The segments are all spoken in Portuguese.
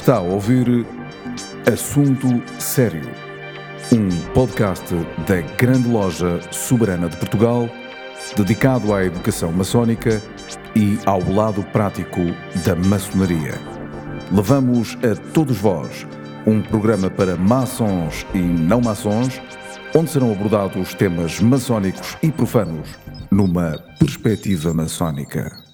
Está a ouvir Assunto Sério, um podcast da Grande Loja Soberana de Portugal, dedicado à educação maçónica e ao lado prático da maçonaria. Levamos a todos vós um programa para maçons e não maçons, onde serão abordados temas maçónicos e profanos numa perspectiva maçónica.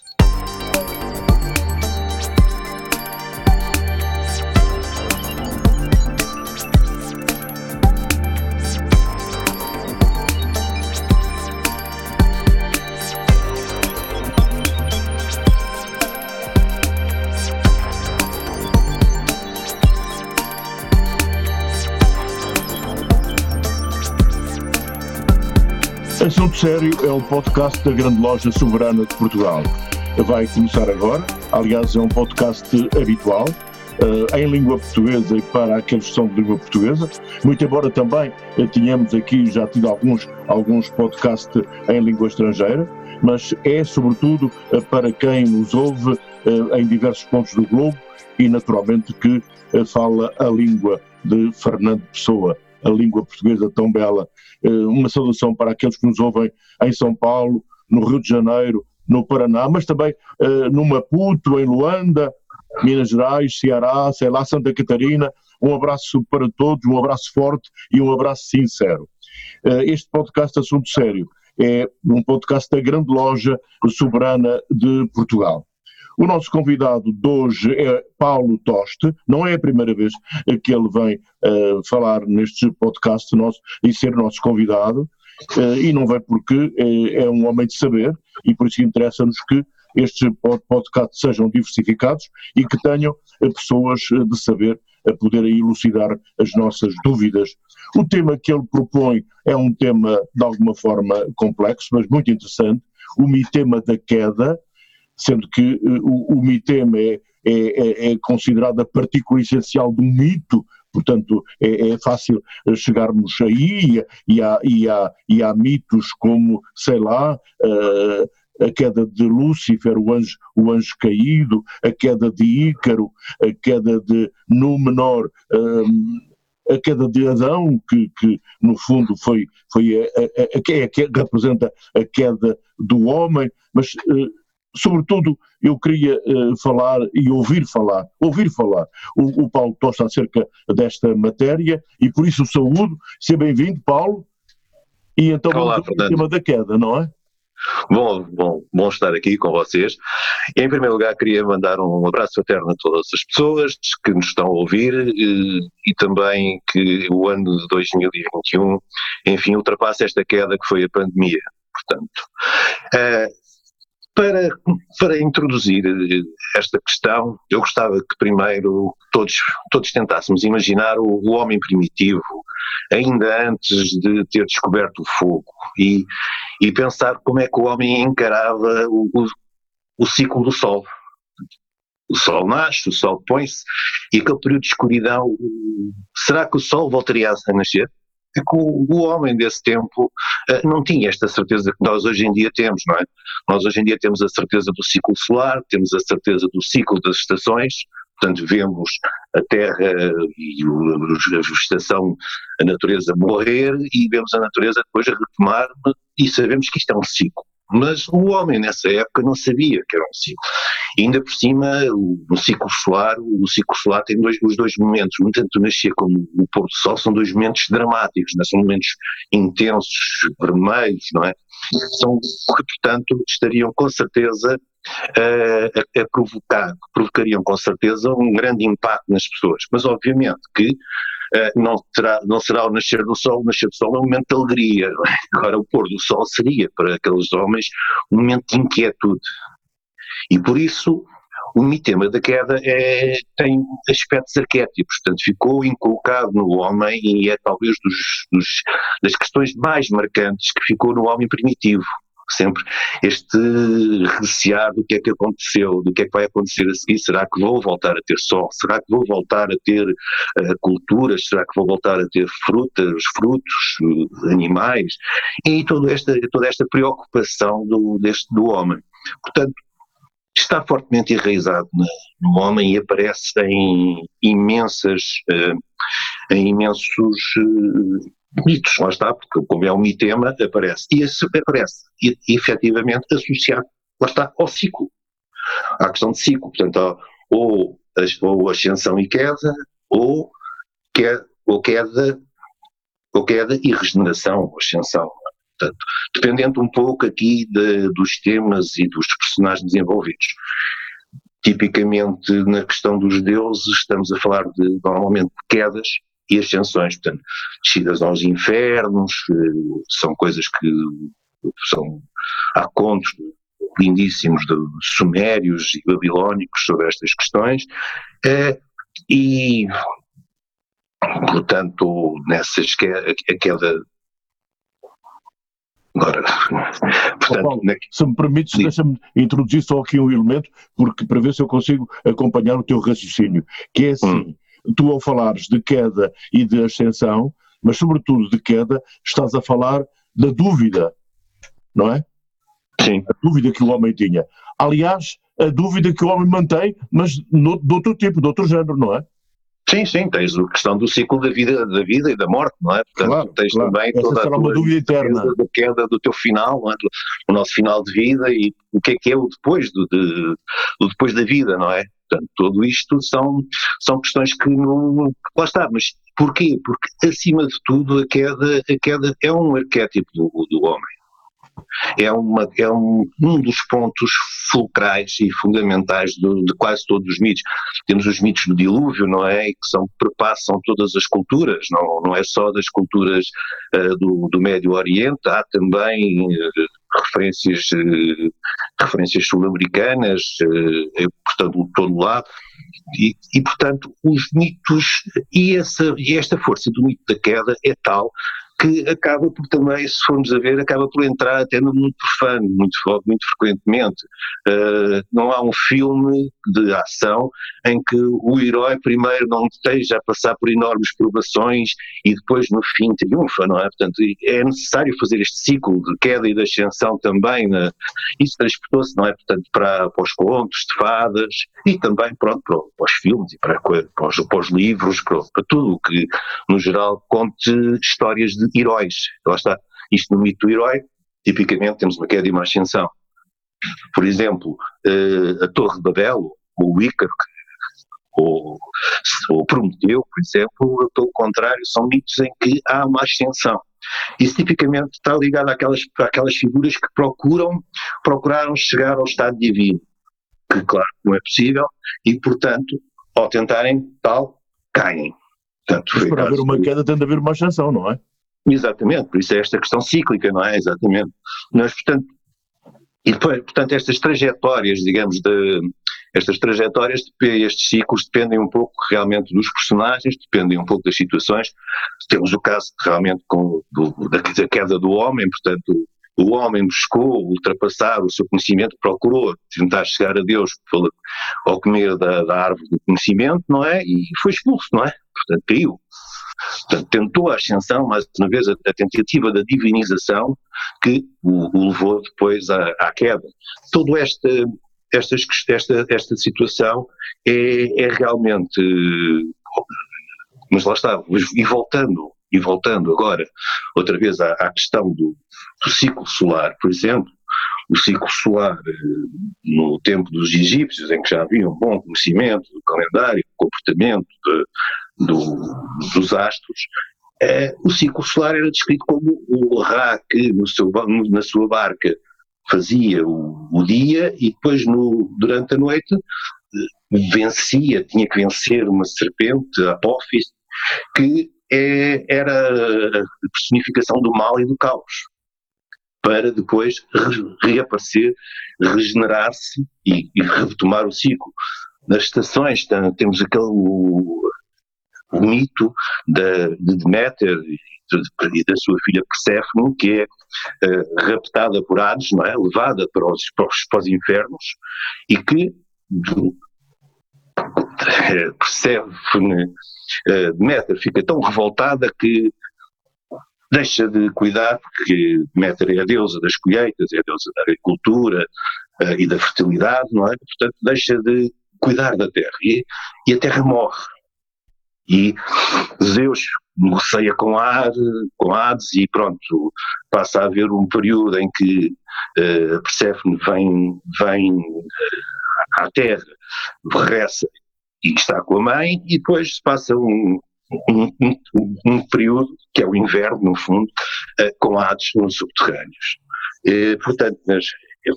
Assunto Sério é o podcast da Grande Loja Soberana de Portugal. Vai começar agora, aliás, é um podcast habitual, uh, em língua portuguesa e para aqueles que são de língua portuguesa, muito embora também uh, tenhamos aqui já tido alguns, alguns podcasts em língua estrangeira, mas é sobretudo uh, para quem nos ouve em diversos pontos do globo e naturalmente que fala a língua de Fernando Pessoa, a língua portuguesa tão bela eh, uma saudação para aqueles que nos ouvem em São Paulo, no Rio de Janeiro, no Paraná, mas também uh, no Maputo, em Luanda, Minas Gerais, Ceará, sei lá, Santa Catarina. Um abraço para todos, um abraço forte e um abraço sincero. Uh, este podcast Assunto Sério é um podcast da grande loja soberana de Portugal. O nosso convidado de hoje é Paulo Toste, não é a primeira vez que ele vem uh, falar neste podcast nosso e ser nosso convidado, uh, e não vem porque é um homem de saber, e por isso interessa-nos que estes podcasts sejam diversificados e que tenham pessoas de saber a poderem elucidar as nossas dúvidas. O tema que ele propõe é um tema de alguma forma complexo, mas muito interessante, o mitema da queda, sendo que uh, o, o mitema é, é, é, é considerado a partícula essencial do mito, portanto é, é, fácil chegarmos aí e há, e, há, e há mitos como, sei lá, uh, a queda de Lúcifer, o anjo, o anjo caído, a queda de Ícaro, a queda de Númenor, um, a queda de Adão, que, que no fundo foi, foi a, a, a, a, que representa a queda do homem, mas uh, sobretudo, eu queria uh, falar e ouvir falar, ouvir falar o, o Paulo Tosta acerca desta matéria e por isso saúdo. Seja bem-vindo, Paulo. E então Olá, vamos ao tema da queda, não é? Bom, bom, bom estar aqui com vocês. Em primeiro lugar, queria mandar um abraço fraterno a todas as pessoas que nos estão a ouvir e, eh, e também que o ano de 2021, enfim, ultrapasse esta queda que foi a pandemia. Portanto, uh, para, para introduzir esta questão, eu gostava que primeiro todos, todos tentássemos imaginar o, o homem primitivo, ainda antes de ter descoberto o fogo, e, e pensar como é que o homem encarava o, o, o ciclo do Sol. O Sol nasce, o Sol põe-se, e aquele período de escuridão, será que o Sol voltaria a nascer? Que o, homem desse tempo uh, não tinha esta certeza que nós hoje em dia temos, não é? Nós hoje em dia temos a certeza do ciclo solar, temos a certeza do ciclo das estações, portanto vemos a Terra e a vegetação, a natureza morrer e vemos a natureza depois retomar e sabemos que isto é um ciclo. Mas o homem nessa época não sabia que era um ciclo. E ainda por cima, o, ciclo solar, o ciclo solar tem dois, os dois momentos, tanto o nascer como o pôr do sol, são dois momentos dramáticos, não é? são momentos intensos, vermelhos, não é? São que, portanto, estariam com certeza a, a, provocar, provocariam com certeza um grande impacto nas pessoas. Mas obviamente que não, terá, não será o nascer do sol, o nascer do sol é um momento de alegria. É? Agora, o pôr do sol seria para aqueles homens um momento de inquietude. E por isso o mitema da queda é, tem aspectos arquétipos, portanto ficou inculcado no homem e é talvez dos, dos, das questões mais marcantes que ficou no homem primitivo sempre este recear do que é que aconteceu, do que é que vai acontecer a seguir, será que vou voltar a ter sol, será que vou voltar a ter uh, culturas, será que vou voltar a ter frutas, frutos, uh, animais, e toda esta, toda esta preocupação do, deste, do homem. Portanto, está fortemente enraizado no homem e aparece em imensas, uh, em imensos uh, mitos, lá está, porque como é um mitema, aparece. E esse aparece, e, efetivamente, associado, lá está, ao ciclo. À questão de ciclo, portanto, ou, ou ascensão e queda, ou, ou queda, ou queda e regeneração, ou ascensão. Portanto, dependendo um pouco aqui de, dos temas e dos personagens envolvidos. Tipicamente, na questão dos deuses, estamos a falar de, normalmente, de quedas e ascensões, portanto, descidas aos infernos, eh, são coisas que são, há contos lindíssimos de sumérios e babilónicos sobre estas questões, eh, e, portanto, nessas, a queda Agora, portanto, Paulo, na... se me permites, deixa-me introduzir só aqui um elemento, porque para ver se eu consigo acompanhar o teu raciocínio, que é assim, hum. Tu ao falares de queda e de ascensão, mas sobretudo de queda, estás a falar da dúvida, não é? Sim. A dúvida que o homem tinha. Aliás, a dúvida que o homem mantém, mas no, de outro tipo, de outro género, não é? Sim, sim, tens a questão do ciclo da vida, da vida e da morte, não é? Portanto, claro, tens claro. também Essa toda a uma dúvida eterna. da queda do teu final, não é? o nosso final de vida e o que é que é o depois do, de, o depois da vida, não é? Portanto, tudo isto são, são questões que não. Lá está, mas porquê? Porque acima de tudo a queda, a queda é um arquétipo do, do homem é, uma, é um, um dos pontos fulcrais e fundamentais de, de, quase todos os mitos. Temos os mitos do dilúvio, não é? Que são, perpassam todas as culturas, não, não é só das culturas uh, do, do Médio Oriente, há também uh, referências, uh, referências sul-americanas, portanto, de todo lado. E, e, portanto, os mitos e, essa, e esta força do mito da queda é tal que acaba por também, se formos a ver, acaba por entrar até no mundo profano, muito, muito frequentemente. Uh, não há um filme de ação em que o herói primeiro não esteja a passar por enormes provações e depois no fim triunfa, não é? Portanto, é necessário fazer este ciclo de queda e de ascensão também, né? isso transportou-se, não é? Portanto, para, para os contos de fadas e também, pronto, para, para os filmes e para, para, os, para os livros, para, para tudo o que, no geral, conte histórias de heróis. Lá está. Isto no mito do herói, tipicamente temos uma queda e uma ascensão. Por exemplo, uh, a Torre de Babel, o Ícaro, ou, ou Prometeu, por exemplo, pelo contrário, são mitos em que há uma ascensão. Isso tipicamente está ligado àquelas, àquelas figuras que procuram, procuraram chegar ao estado divino, que claro não é possível, e portanto, ao tentarem tal, caem. Portanto, Mas para haver uma queda tem de haver uma ascensão, não é? Exatamente, por isso é esta questão cíclica, não é? Exatamente. Nós, portanto, e depois, portanto, estas trajetórias, digamos, de, estas trajetórias, estes ciclos dependem um pouco realmente dos personagens, dependem um pouco das situações. Temos o caso realmente com, do, da, da queda do homem, portanto, o homem buscou ultrapassar o seu conhecimento, procurou tentar chegar a Deus ao comer da, da árvore do conhecimento, não é? E foi expulso, não é? Portanto, caiu. Portanto, tentou a ascensão, mais uma vez, a, tentativa da divinização que o, o levou depois à, à queda. Todo esta, esta, esta, esta situação é, é realmente. Mas lá está, e voltando, e voltando agora outra vez à, à questão do, do ciclo solar, por exemplo, o ciclo solar no tempo dos egípcios, em que já havia um bom conhecimento do calendário, do comportamento de, do, dos astros, é, o ciclo solar era descrito como o Ra que no seu, na sua barca fazia o, o dia e depois no, durante a noite eh, vencia, tinha que vencer uma serpente, a Apophis, que é, era a personificação do mal e do caos, para depois re, reaparecer, regenerar-se e, e retomar o ciclo. Nas estações temos aquele o mito da, de Deméter e da sua filha Perséfone, que é uh, raptada por Hades, não é? levada para os, para os, para os infernos, e que uh, Perséfone, uh, Deméter fica tão revoltada que deixa de cuidar, porque Deméter é a deusa das colheitas, é a deusa da agricultura, uh, e da fertilidade, não é? Portanto, deixa de cuidar da terra e, e a terra morre. E Zeus negocia com, Hades, com Hades e pronto, passa a haver um período em que uh, Perséfone vem, vem uh, à terra, regressa e está com a mãe e depois passa um, um, um, um período, que é o inverno no fundo, uh, com Hades nos subterrâneos. portanto, mas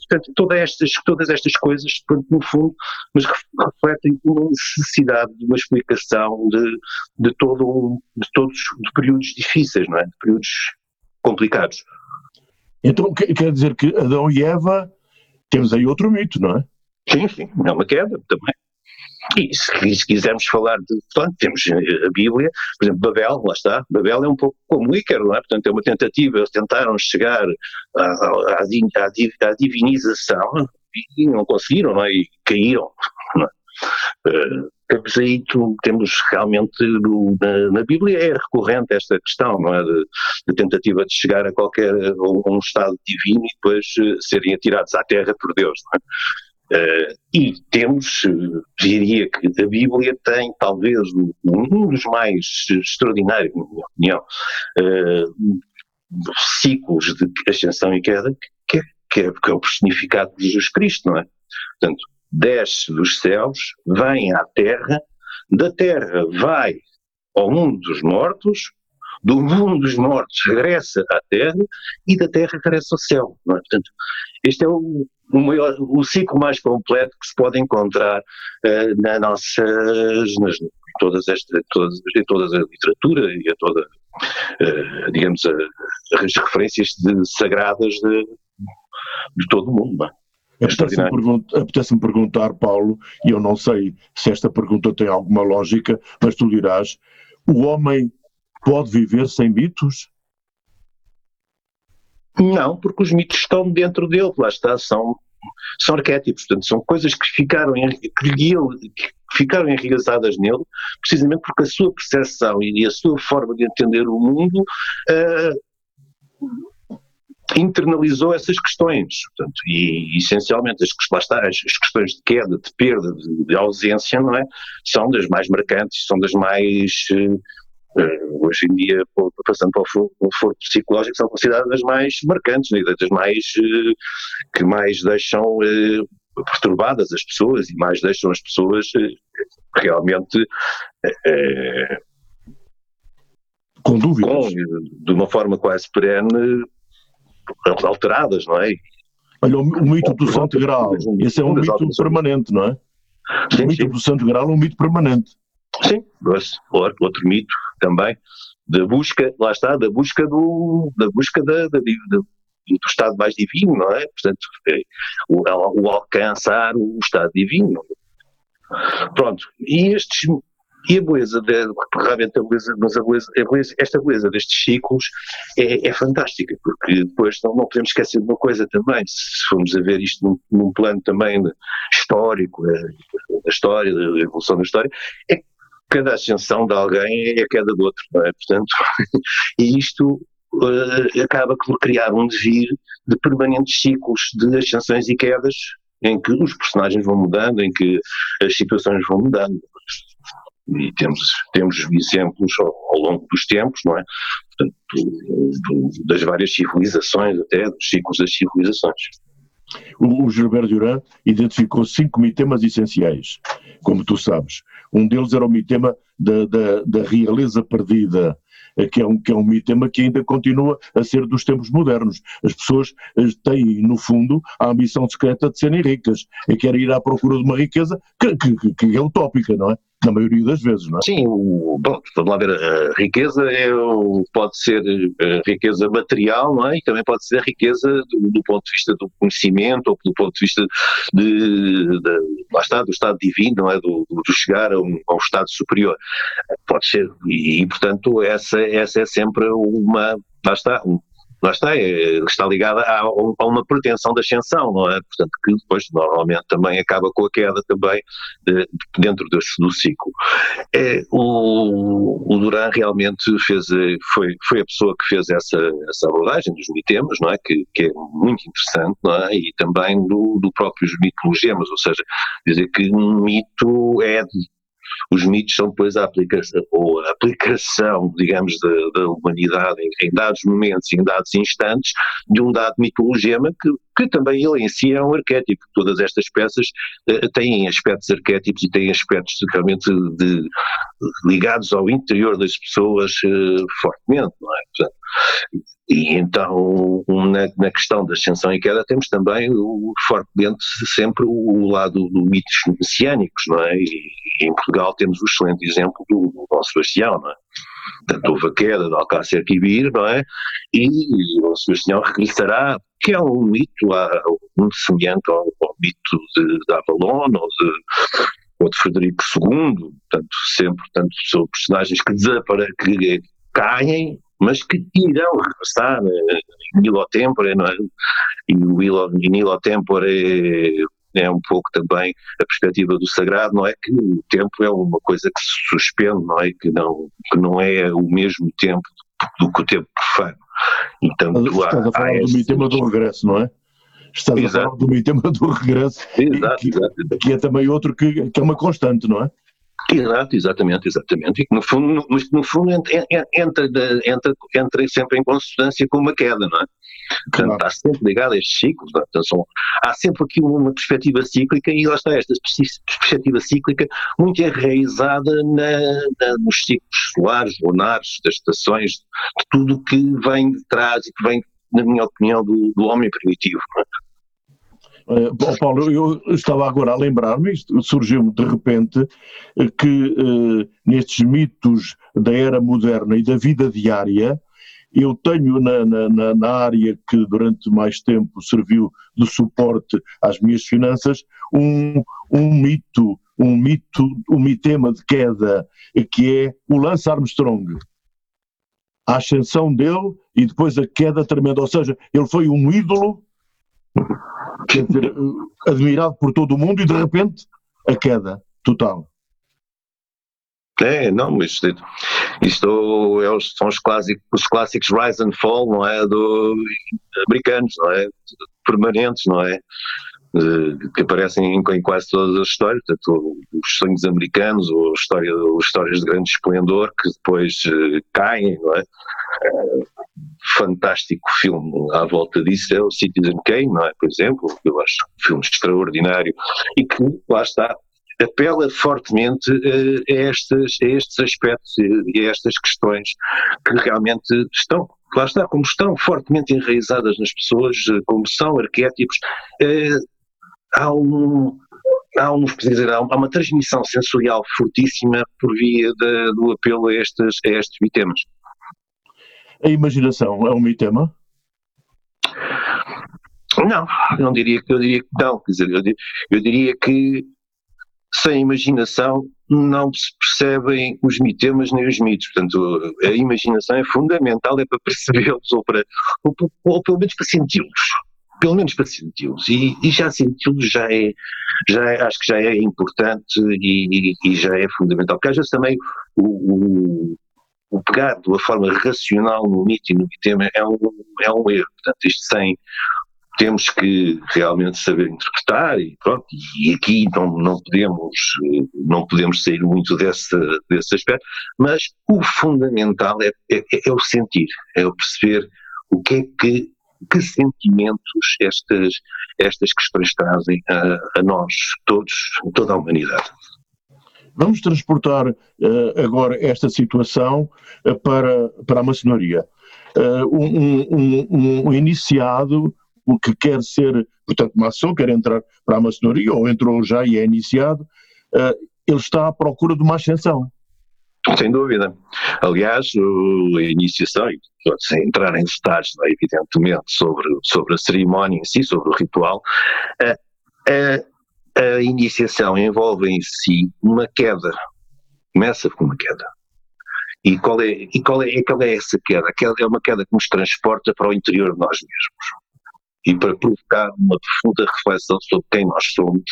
portanto, todas estas, todas estas coisas, no fundo, mas refletem uma necessidade de uma explicação de, de, todo, de todos de períodos difíceis, não é? De períodos complicados. Então, quer dizer que Adão e Eva, temos aí outro mito, não é? Sim, sim, é uma queda também. E se, se quisermos falar de. Portanto, temos a Bíblia, por exemplo, Babel, lá está. Babel é um pouco como Ícaro, não é? Portanto, é uma tentativa, eles tentaram chegar à, à, à, divinização e não conseguiram, não é? E caíram. Não é? Uh, temos aí, temos realmente na, na, Bíblia é recorrente esta questão, não é? De, de tentativa de chegar a qualquer um, um estado divino e depois uh, serem atirados à terra por Deus, não é? Uh, e temos, diria que a Bíblia tem talvez um dos mais extraordinários, na minha opinião, uh, ciclos de ascensão e queda, que, é, que, é, que é o personificado de Jesus Cristo, não é? Portanto, desce dos céus, vem à terra, da terra vai ao mundo dos mortos, do mundo dos mortos regressa à terra e da terra regressa ao céu. É? Portanto, este é o, o, maior, o ciclo mais completo que se pode encontrar uh, na nossas, nas, todas esta, todas, em toda a literatura e a toda, uh, digamos, a, as referências de, sagradas de, de todo o mundo. É apetece-me perguntar, apetece perguntar, Paulo, e eu não sei se esta pergunta tem alguma lógica, mas tu dirás: o homem pode viver sem mitos? Não, porque os mitos estão dentro dele, lá está, são, são arquétipos, portanto, são coisas que ficaram, que, que ficaram enraizadas nele, precisamente porque a sua percepção e a sua forma de entender o mundo uh, internalizou essas questões, portanto, e essencialmente as, lá está, as, questões de queda, de perda, de, de, ausência, não é, são das mais marcantes, são das mais uh, hoje em dia, passando para o foro psicológico, são consideradas as mais marcantes, né, das mais eh, que mais deixam eh, perturbadas as pessoas e mais deixam as pessoas realmente com dúvidas, com, de uma forma quase perene, alteradas, não é? Olha, o, o mito do Santo Graal, esse é um mito permanente, não é? O mito do Santo Graal é um mito permanente. Sim, outro, outro mito também, da busca, lá está, da busca do, da busca da, da, da do estado mais divino, não é? Portanto, é, o, o, alcançar o estado divino. Pronto, e estes e a beleza, de, realmente a beleza, mas a beleza, a beleza, esta beleza destes ciclos é, é fantástica, porque depois não, não, podemos esquecer de uma coisa também, se formos a ver isto num, num plano também histórico, eh, da história, da evolução da história, é cada ascensão de alguém é a queda do outro, não é? Portanto, e isto uh, acaba por criar um devir de permanentes ciclos de ascensões e quedas em que os personagens vão mudando, em que as situações vão mudando. E temos, temos exemplos ao, ao longo dos tempos, não é? Portanto, do, do, das várias civilizações, até dos ciclos das civilizações. O, Gilberto Duran identificou cinco mitemas essenciais, como tu sabes. Um deles era o mitema da, da, da realeza perdida, eh, que é, um, que é um mitema que ainda continua a ser dos tempos modernos. As pessoas eh, têm, no fundo, a ambição secreta de serem ricas e querem ir à procura de uma riqueza que, que, que é utópica, não é? Na maioria das vezes, não é? Sim, bom, vamos lá ver, a riqueza é, pode ser a riqueza material, não é? E também pode ser riqueza do, do ponto de vista do conhecimento ou do ponto de vista de, de lá está, do estado divino, não é? Do, do chegar a um, a um, estado superior. Pode ser, e, e, portanto essa, essa é sempre uma, lá está, um, lá está, é, está ligada a, a, uma pretensão de ascensão, não é? Portanto, que depois normalmente também acaba com a queda também de, dentro desse, do ciclo. É, o, o Duran realmente fez, foi, foi a pessoa que fez essa, essa abordagem dos mitemas, não é? Que, que é muito interessante, não é? E também do, do próprios mitologemas, ou seja, dizer que um mito é os mitos são depois a aplicação, ou a aplicação, digamos, da, da humanidade em, em, dados momentos, em dados instantes, de um dado mitologema que, que também ele em si é um arquétipo. Todas estas peças uh, têm aspectos arquétipos e têm aspectos realmente de, de, ligados ao interior das pessoas uh, fortemente, não é? Portanto, e então, na, na, questão da ascensão e queda, temos também o, fortemente sempre o, lado do mitos messiânicos, não é? E, em Portugal temos o excelente exemplo do, do Dom Sebastião, não é? Portanto, houve a queda de Alcácer Quibir, não é? E o Sebastião regressará, que é um mito muito semelhante ao, ao mito de, de Avalon ou de, ou de Frederico II, portanto, sempre, portanto, são personagens que desaparecem, que caem mas que irão regressar eh, em Nilo Tempore, não é? E o Nilo Tempore é um pouco também a perspectiva do sagrado, não é que o tempo é uma coisa que se suspende, não é que não, que não é o mesmo tempo do que o tempo profano. Então, Estás há, a falar do tema do regresso, não é? Estás exato. a falar do mitema do regresso, exato, que, exato. que, é também outro que, que é uma constante, não é? Exato, exatamente, exatamente. E que no fundo, no, no fundo entra, entra, entra, entra sempre em consonância com uma queda, não é? Portanto, claro. está sempre ligado a estes ciclos. É? Portanto, são, há sempre aqui uma perspectiva cíclica e lá está esta perspectiva cíclica muito enraizada na, na, nos ciclos solares, lunares, das estações, de tudo que vem de trás e que vem, na minha opinião, do, do homem primitivo. É? Uh, Paulo, eu estava agora a lembrar-me, surgiu-me de repente, eh, que uh, nestes mitos da era moderna e da vida diária, eu tenho na, na, na, área que durante mais tempo serviu de suporte às minhas finanças, um, um mito, um mito, um mitema de queda, que é o Lance Armstrong. A ascensão dele e depois a queda tremenda, ou seja, ele foi um ídolo quer dizer, admirado por todo o mundo e de repente a queda total. É, não, isto, isto é os, são os clássicos, os clássicos rise and fall, não é? Do, americanos, não é? Permanentes, não é? que aparecem em, quase todas as histórias, portanto, os sonhos americanos, ou história, histórias de grande esplendor que depois uh, caem, não é? Fantástico filme à volta disso é o Citizen Kane, não é? Por exemplo, eu acho um filme extraordinário e que, lá está, apela fortemente uh, a, estes, a estes aspectos e a estas questões que realmente estão lá está, como estão fortemente enraizadas nas pessoas, como são arquétipos, há um, há, um, dizer, há uma transmissão sensorial fortíssima por via do apelo a estes, a estes mitemas. A imaginação é um mitema? Não, não diria que eu diria que não, quer dizer, eu, eu diria que sem imaginação não se percebem os mitemas nem os mitos. Portanto, a imaginação é fundamental é para percebê-los ou, para, ou, ou pelo menos para senti-los pelo menos para senti-los. E, e, já senti-los já é, já é, acho que já é importante e, e, já é fundamental. Porque às vezes também o, o, o pegar de uma forma racional no mito e no tema é um, é um erro. Portanto, isto sem. Temos que realmente saber interpretar e pronto, e aqui não, não podemos não podemos sair muito desse, desse aspecto, mas o fundamental é, é, é o sentir, é o perceber o que é que que sentimentos estas, estas questões trazem a, a nós, todos, toda a humanidade. Vamos transportar uh, agora esta situação uh, para, para a maçonaria. Uh, um, um, um, iniciado, o que quer ser, portanto, maçom, quer entrar para a maçonaria, ou entrou já e é iniciado, ele está à procura de uma ascensão. Sem dúvida. Aliás, a iniciação, sem entrar em detalhes, é, evidentemente, sobre, sobre a cerimónia em si, sobre o ritual, a, a, iniciação envolve em si uma queda. Começa com uma queda. E qual é, e qual é, qual é essa queda? Aquela é uma queda que nos transporta para o interior de nós mesmos e para provocar uma profunda reflexão sobre quem nós somos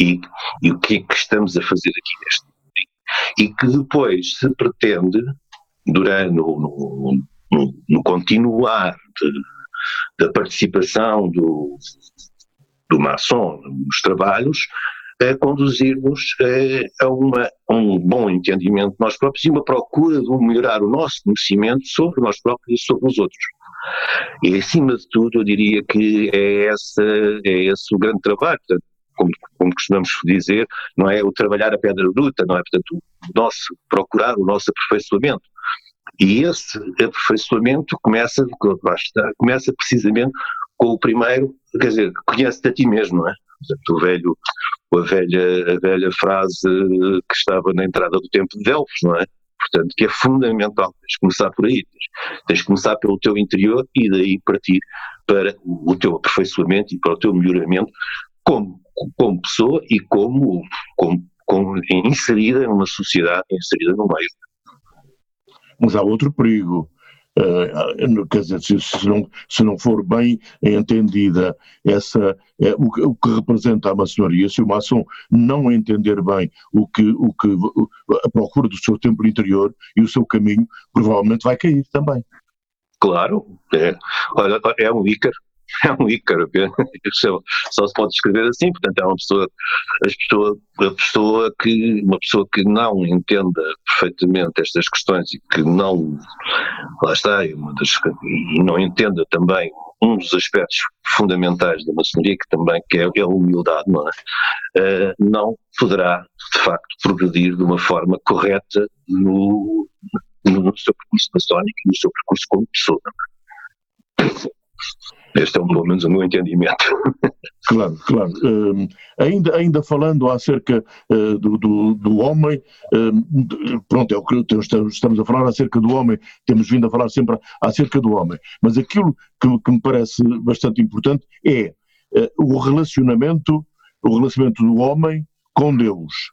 e, e o que é que estamos a fazer aqui neste mundo. E que depois se pretende, durante no, no, no continuar da participação do, do maçom nos trabalhos, a conduzir-nos a, uma, a um bom entendimento de nós próprios e uma procura de melhorar o nosso conhecimento sobre nós próprios e sobre os outros. E acima de tudo, eu diria que é, essa, é esse o grande trabalho. Como, como, costumamos dizer, não é o trabalhar a pedra bruta, não é? Portanto, o nosso, procurar o nosso aperfeiçoamento. E esse aperfeiçoamento começa, começa precisamente com o primeiro, quer dizer, conhece-te a ti mesmo, não é? O velho, a velha, a velha frase que estava na entrada do tempo de Delfos, não é? Portanto, que é fundamental, tens de começar por aí, tens, tens de começar pelo teu interior e daí partir para o teu aperfeiçoamento e para o teu melhoramento como, como pessoa e como, como, como inserida numa sociedade, inserida no meio. Mas há outro perigo, quer dizer, se, não, se não for bem entendida essa, é, o, o, que representa a maçonaria, se o maçom não entender bem o que, o que a procura do seu tempo interior e o seu caminho, provavelmente vai cair também. Claro, é, é um Ícaro, é um ícaro, só, se pode descrever assim, portanto é uma pessoa, as pessoa, a pessoa que, uma pessoa que não entenda perfeitamente estas questões e que não, lá está, das, e não entenda também um dos aspectos fundamentais da maçonaria, que também que é, é a humildade, não é? Uh, não poderá, de facto, progredir de uma forma correta no, no, seu percurso maçónico e no seu percurso como pessoa. Este é um, pelo menos o meu entendimento. Claro, claro. Uh, ainda, ainda falando acerca uh, do, do, do, homem, uh, pronto, é o que estamos a falar acerca do homem, temos vindo a falar sempre acerca do homem, mas aquilo que, que me parece bastante importante é eh, o relacionamento, o relacionamento do homem com Deus.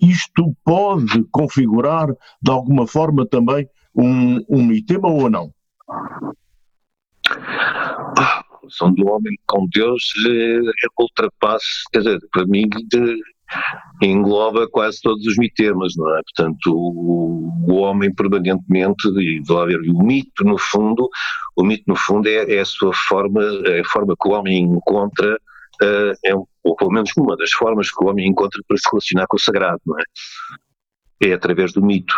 Isto pode configurar de alguma forma também um, um mitema ou não? A relação do homem com Deus é, é ultrapasse, quer dizer, para mim engloba quase todos os mitemas, não é? Portanto, o, o homem permanentemente, e ver, o mito no fundo, o mito no fundo é, é a sua forma, é a forma que o homem encontra, uh, é, ou pelo menos uma das formas que o homem encontra para se relacionar com o sagrado, não é? É através do mito.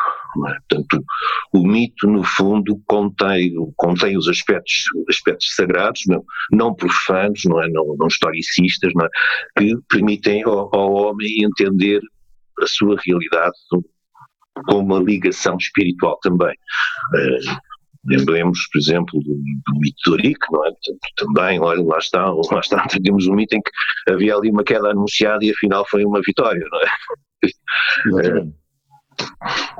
É? Portanto, o mito, no fundo, contém, contém os aspectos, aspectos sagrados, não, não profanos, não, é? não, não historicistas, não é? que permitem ao, ao, homem entender a sua realidade com uma ligação espiritual também. Uh, Lembremos, por exemplo, do, do mito do Orique, não é? Também, olha, lá está, lá está, temos um mito em que havia ali uma queda anunciada e afinal foi uma vitória, não é? Exatamente.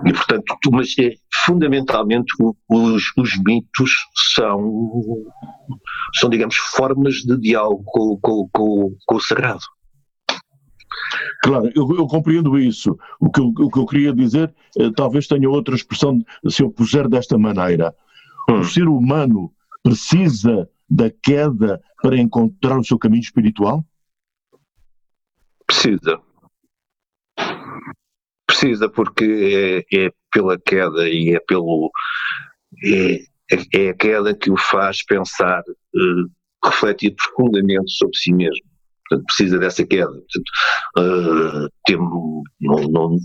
E, portanto, mas é, fundamentalmente os, os mitos são, são, digamos, formas de diálogo com, com, com, com o sagrado. Claro, eu, eu, compreendo isso. O que, eu, o que eu queria dizer, eh, talvez tenha outra expressão se eu puser desta maneira. Hum. O ser humano precisa da queda para encontrar o seu caminho espiritual? Precisa precisa porque é, é pela queda e é pelo é, é a queda que o faz pensar, uh, refletir profundamente sobre si mesmo. Portanto, precisa dessa queda. Portanto, uh, tem, não, não,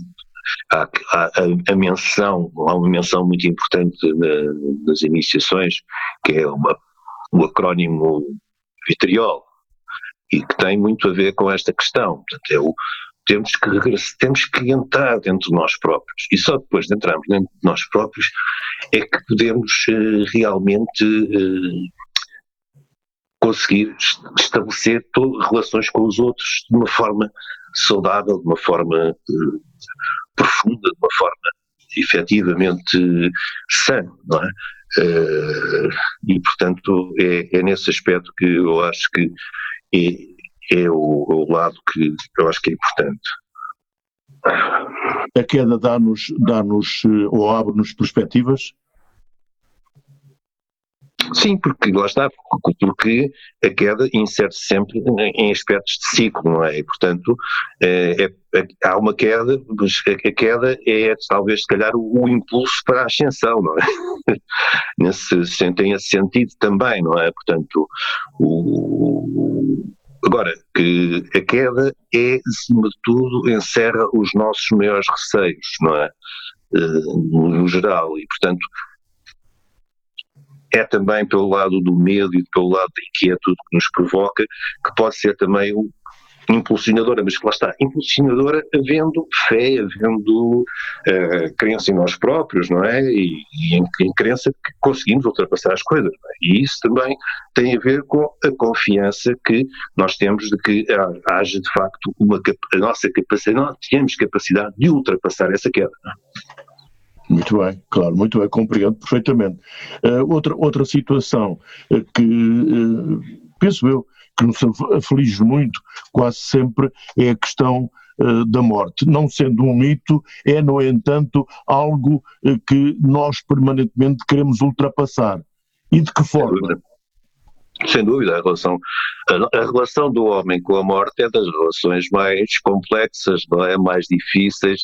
há, há a, menção, há uma menção muito importante na, nas iniciações, que é uma, o acrónimo vitriol, e que tem muito a ver com esta questão. Portanto, é o, temos que temos que entrar dentro de nós próprios e só depois de entrarmos dentro de nós próprios é que podemos uh, realmente uh, conseguir estabelecer relações com os outros de uma forma saudável, de uma forma uh, profunda, de uma forma efetivamente sã, não é? e portanto é, é nesse aspecto que eu acho que é, é o, o lado que eu acho que é importante. a queda dá-nos dá -nos, ou abre-nos perspectivas? Sim, porque lá está, porque a queda insere-se sempre em aspectos de ciclo, não é? E, portanto, é, é, há uma queda, mas a queda é talvez se calhar o, o impulso para a ascensão, não é? Nesse, tem esse sentido também, não é? Portanto, o, agora, que a queda é, acima de tudo, encerra os nossos maiores receios, não é? no geral, e portanto é também pelo lado do medo e pelo lado da inquietude que nos provoca, que pode ser também um, impulsionadora, mas que lá está, impulsionadora havendo fé, havendo uh, crença em nós próprios, não é? E, e em, em, crença que conseguimos ultrapassar as coisas. É? E isso também tem a ver com a confiança que nós temos de que haja de facto uma a nossa capacidade, nós temos capacidade de ultrapassar essa queda. É? Muito bem, claro, muito bem, compreendo perfeitamente. Uh, outra, outra situação uh, que uh, penso eu que nos aflige muito quase sempre é a questão da morte. Não sendo um mito, é, no entanto, algo que nós permanentemente queremos ultrapassar. E de que forma? Sem dúvida, a relação, a, a, relação do homem com a morte é das relações mais complexas, não é? mais difíceis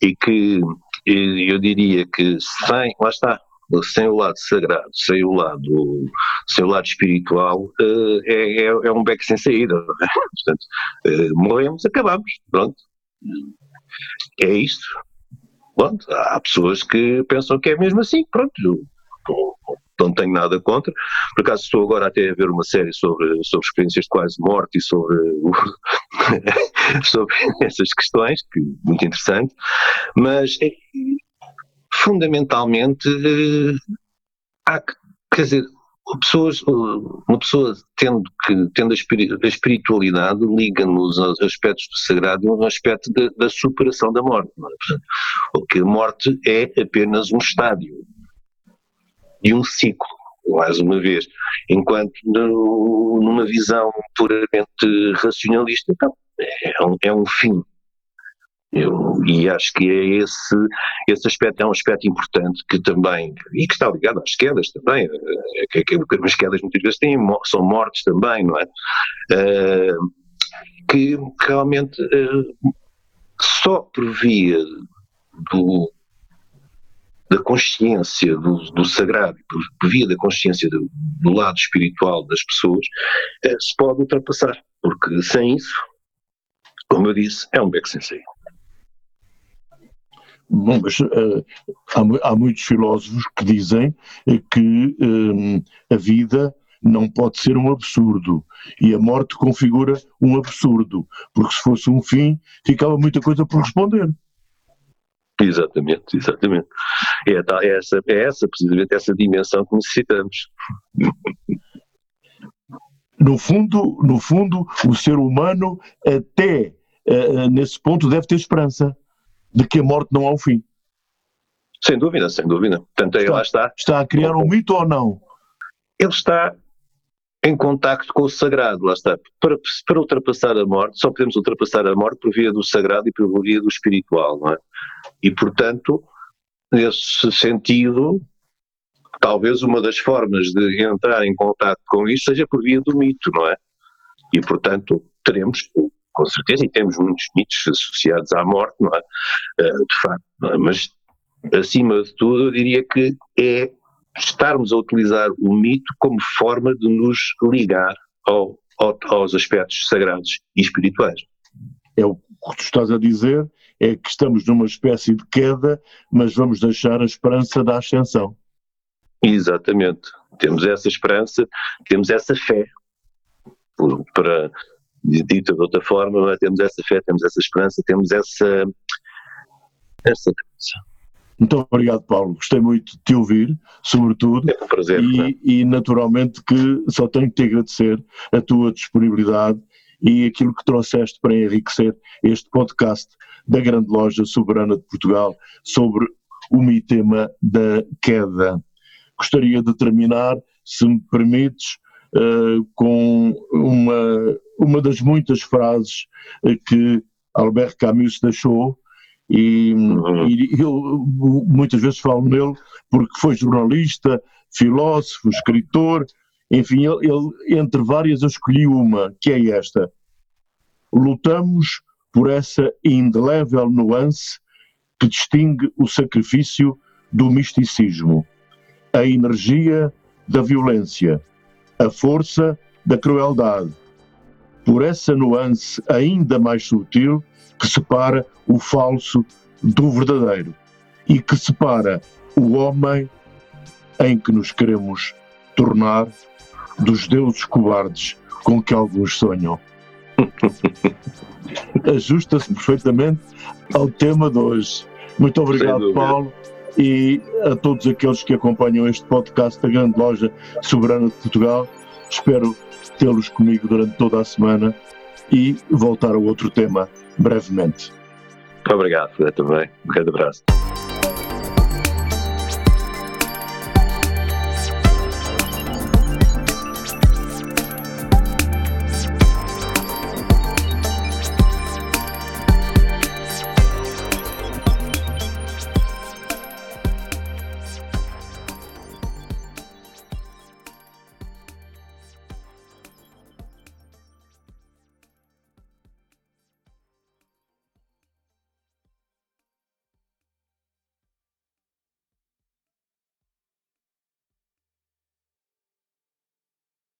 e que eu diria que sem, lá está, sem o lado sagrado, sem o lado, sem o lado espiritual, eh, é, é, é um beco sem saída. É? Portanto, eh, morremos, acabamos, pronto. É isto. Pronto, há pessoas que pensam que é mesmo assim, pronto, não tenho nada contra. Por acaso estou agora até a ver uma série sobre, sobre experiências de quase morte e sobre, sobre essas questões, que muito interessante, mas é, fundamentalmente há que, quer dizer, pessoas, uma pessoa tendo, que, tendo a espiritualidade liga-nos aos aspectos do sagrado e um aspecto da, da superação da morte. Não é? A morte é apenas um estádio de um ciclo, mais uma vez. Enquanto no, numa visão puramente racionalista, então, é, um, é um fim. Eu, e acho que é esse, esse aspecto é um aspecto importante que também, e que está ligado às quedas também, é, que, que, que as quedas muitas vezes têm, são mortes também, não é? Uh, que realmente uh, só por via do, da consciência do, do sagrado, por via da consciência do, do lado espiritual das pessoas, eh, se pode ultrapassar. Porque sem isso, como eu disse, é um beco sem saída. Bom, mas uh, há, há, muitos filósofos que dizem que uh, a vida não pode ser um absurdo e a morte configura um absurdo, porque se fosse um fim, ficava muita coisa por responder. Exatamente, exatamente. É, é, essa, é essa, precisamente essa dimensão que necessitamos. No fundo, no fundo, o ser humano até uh, nesse ponto deve ter esperança de que a morte não há um fim. Sem dúvida, sem dúvida. Portanto, está, lá está. Está a criar um mito ou não? Ele está em contacto com o sagrado, lá está. Para, para ultrapassar a morte, só podemos ultrapassar a morte por via do sagrado e por via do espiritual, não é? E, portanto, nesse sentido, talvez uma das formas de entrar em contato com isso seja por via do mito, não é? E, portanto, teremos, com certeza, e temos muitos mitos associados à morte, não é? Eh, de facto, é? mas, acima de tudo, eu diria que é estarmos a utilizar o mito como forma de nos ligar ao, ao, aos aspectos sagrados e espirituais. É o que tu estás a dizer, é que estamos numa espécie de queda, mas vamos deixar a esperança da ascensão. Exatamente. Temos essa esperança, temos essa fé. Para, dito de outra forma, temos essa fé, temos essa esperança, temos essa, essa muito obrigado, Paulo. Gostei muito de te ouvir, sobretudo. É um prazer. E, e, naturalmente que só tenho que te agradecer a tua disponibilidade e aquilo que trouxeste para enriquecer este podcast da Grande Loja Soberana de Portugal sobre o mitema da queda. Gostaria de terminar, se me permites, uh, com uma, uma das muitas frases uh, que Albert Camus deixou E, uhum. e eu muitas vezes falo nele porque foi jornalista, filósofo, escritor, enfim, ele, ele, entre várias eu escolhi uma, que é esta. Lutamos por essa indelével nuance que distingue o sacrifício do misticismo, a energia da violência, a força da crueldade, por essa nuance ainda mais sutil que separa o falso do verdadeiro e que separa o homem em que nos queremos tornar dos deuses cobardes com que alguns sonham. Ajusta-se perfeitamente ao tema de hoje. Muito obrigado, Paulo, e a todos aqueles que acompanham este podcast da Grande Loja Soberana de Portugal. Espero tê-los comigo durante toda a semana e voltar a outro tema brevemente. Obrigado, também. Um grande abraço.